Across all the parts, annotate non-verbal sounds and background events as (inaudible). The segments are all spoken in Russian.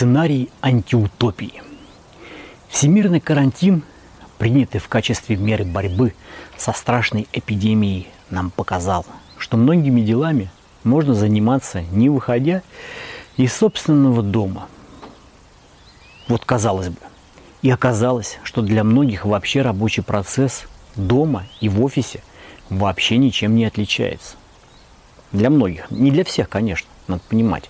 Сценарий антиутопии. Всемирный карантин, принятый в качестве меры борьбы со страшной эпидемией, нам показал, что многими делами можно заниматься, не выходя из собственного дома. Вот казалось бы. И оказалось, что для многих вообще рабочий процесс дома и в офисе вообще ничем не отличается. Для многих. Не для всех, конечно, надо понимать.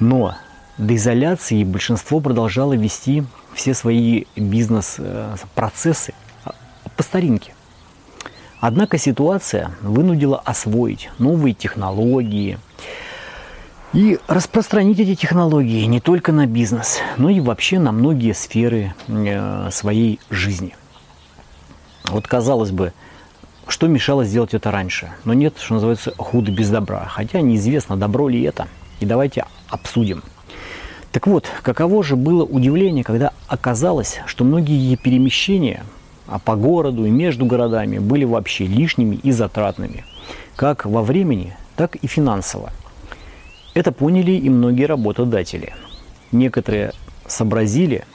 Но до изоляции большинство продолжало вести все свои бизнес-процессы а, по старинке. Однако ситуация вынудила освоить новые технологии и распространить эти технологии не только на бизнес, но и вообще на многие сферы э, своей жизни. Вот казалось бы, что мешало сделать это раньше? Но нет, что называется, худо без добра. Хотя неизвестно, добро ли это. И давайте обсудим. Так вот, каково же было удивление, когда оказалось, что многие перемещения а по городу и между городами были вообще лишними и затратными, как во времени, так и финансово. Это поняли и многие работодатели. Некоторые сообразили,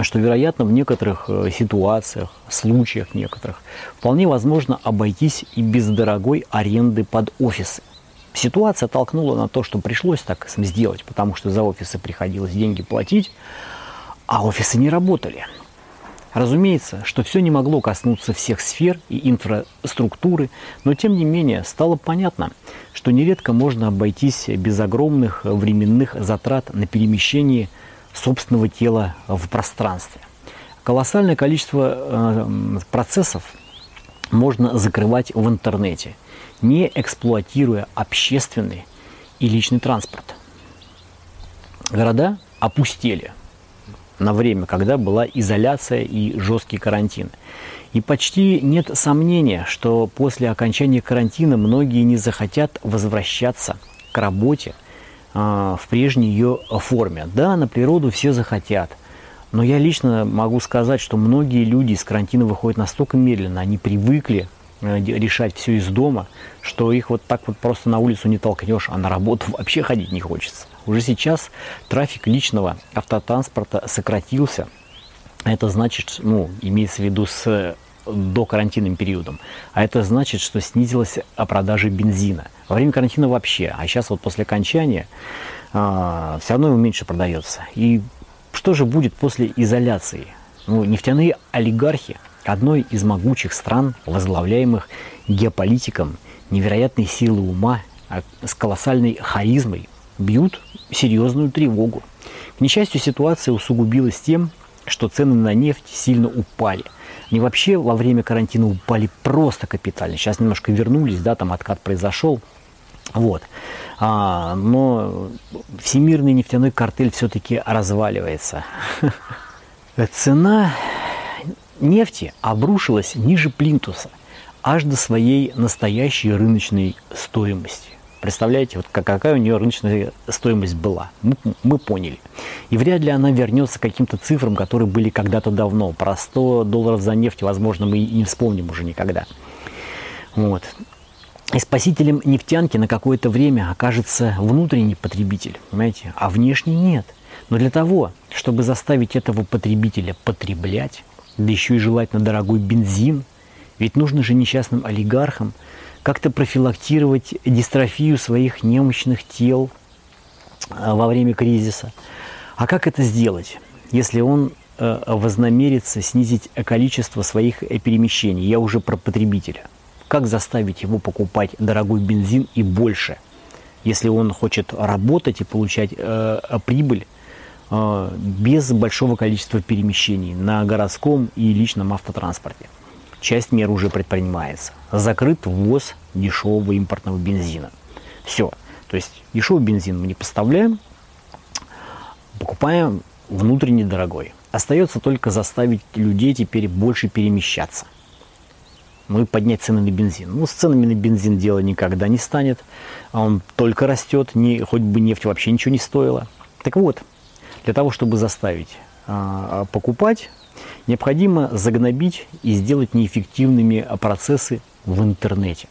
что, вероятно, в некоторых э, ситуациях, случаях некоторых, вполне возможно обойтись и без дорогой аренды под офисы. Ситуация толкнула на то, что пришлось так сделать, потому что за офисы приходилось деньги платить, а офисы не работали. Разумеется, что все не могло коснуться всех сфер и инфраструктуры, но тем не менее стало понятно, что нередко можно обойтись без огромных временных затрат на перемещение собственного тела в пространстве. Колоссальное количество э, процессов можно закрывать в интернете – не эксплуатируя общественный и личный транспорт. Города опустели на время, когда была изоляция и жесткий карантин. И почти нет сомнения, что после окончания карантина многие не захотят возвращаться к работе э, в прежней ее форме. Да, на природу все захотят, но я лично могу сказать, что многие люди из карантина выходят настолько медленно, они привыкли Э, решать все из дома, что их вот так вот просто на улицу не толкнешь, а на работу вообще ходить не хочется. Уже сейчас трафик личного автотранспорта сократился. Это значит, ну, имеется в виду с до карантинным периодом. А это значит, что снизилась продажа бензина. Во время карантина вообще, а сейчас вот после окончания а, все равно его меньше продается. И что же будет после изоляции? Ну, нефтяные олигархи одной из могучих стран, возглавляемых геополитиком невероятной силы ума, а с колоссальной харизмой, бьют серьезную тревогу. К несчастью, ситуация усугубилась тем, что цены на нефть сильно упали. Они вообще во время карантина упали просто капитально. Сейчас немножко вернулись, да, там откат произошел. Вот. А, но всемирный нефтяной картель все-таки разваливается. Цена нефти обрушилась ниже плинтуса, аж до своей настоящей рыночной стоимости. Представляете, вот какая у нее рыночная стоимость была. Мы, мы поняли. И вряд ли она вернется к каким-то цифрам, которые были когда-то давно. Про 100 долларов за нефть, возможно, мы и не вспомним уже никогда. Вот. И спасителем нефтянки на какое-то время окажется внутренний потребитель, понимаете, а внешний нет. Но для того, чтобы заставить этого потребителя потреблять, да еще и желательно дорогой бензин. Ведь нужно же несчастным олигархам как-то профилактировать дистрофию своих немощных тел а, во время кризиса. А как это сделать, если он э, вознамерится снизить количество своих перемещений? Я уже про потребителя. Как заставить его покупать дорогой бензин и больше, если он хочет работать и получать э, прибыль а, без большого количества перемещений на городском и личном автотранспорте. Часть мер уже предпринимается. Закрыт ввоз дешевого импортного бензина. Все. То есть дешевый бензин мы не поставляем, покупаем внутренне дорогой. Остается только заставить людей теперь больше перемещаться. Ну и поднять цены на бензин. Ну, с ценами на бензин дело никогда не станет. А он только растет, не, хоть бы нефть вообще ничего не стоила. Так вот, для того, чтобы заставить а, покупать, необходимо загнобить и сделать неэффективными процессы в интернете.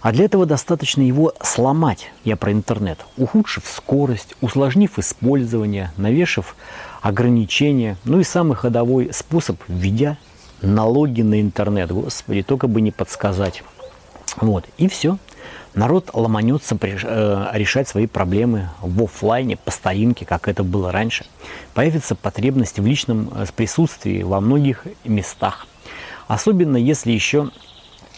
А для этого достаточно его сломать, я про интернет, ухудшив скорость, усложнив использование, навешав ограничения, ну и самый ходовой способ, введя налоги на интернет. Господи, только бы не подсказать. Вот, и все. Народ ломанется э, решать свои проблемы в офлайне, по старинке, как это было раньше. Появится потребность в личном э, присутствии во многих местах. Особенно если еще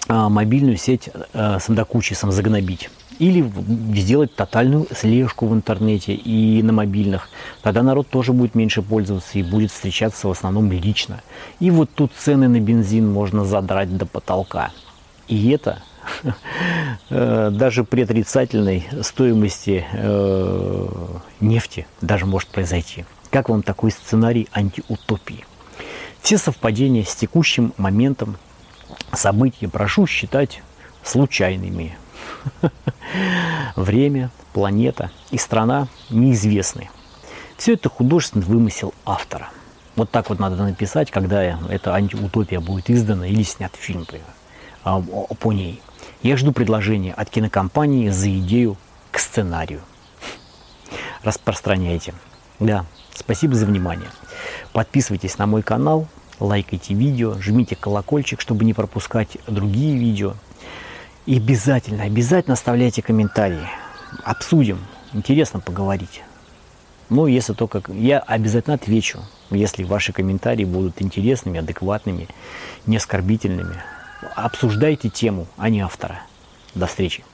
а, мобильную сеть э, с докучисом загнобить. Или сделать тотальную слежку в интернете и на мобильных. Тогда народ тоже будет меньше пользоваться и будет встречаться в основном лично. И вот тут цены на бензин можно задрать до потолка. И это (laughs) э, даже при отрицательной стоимости э, нефти даже может произойти. Как вам такой сценарий антиутопии? Все совпадения с текущим моментом события прошу считать случайными. (laughs) Время, планета и страна неизвестны. Все это художественный вымысел автора. Вот так вот надо написать, когда эта антиутопия будет издана или снят фильм а, по ней. Я жду предложения от кинокомпании за идею к сценарию. Распространяйте. Да, спасибо за внимание. Подписывайтесь на мой канал, лайкайте видео, жмите колокольчик, чтобы не пропускать другие видео. И обязательно, обязательно оставляйте комментарии. Обсудим. Интересно поговорить. Ну, если только... Я обязательно отвечу, если ваши комментарии будут интересными, адекватными, не оскорбительными. Обсуждайте тему, а не автора. До встречи.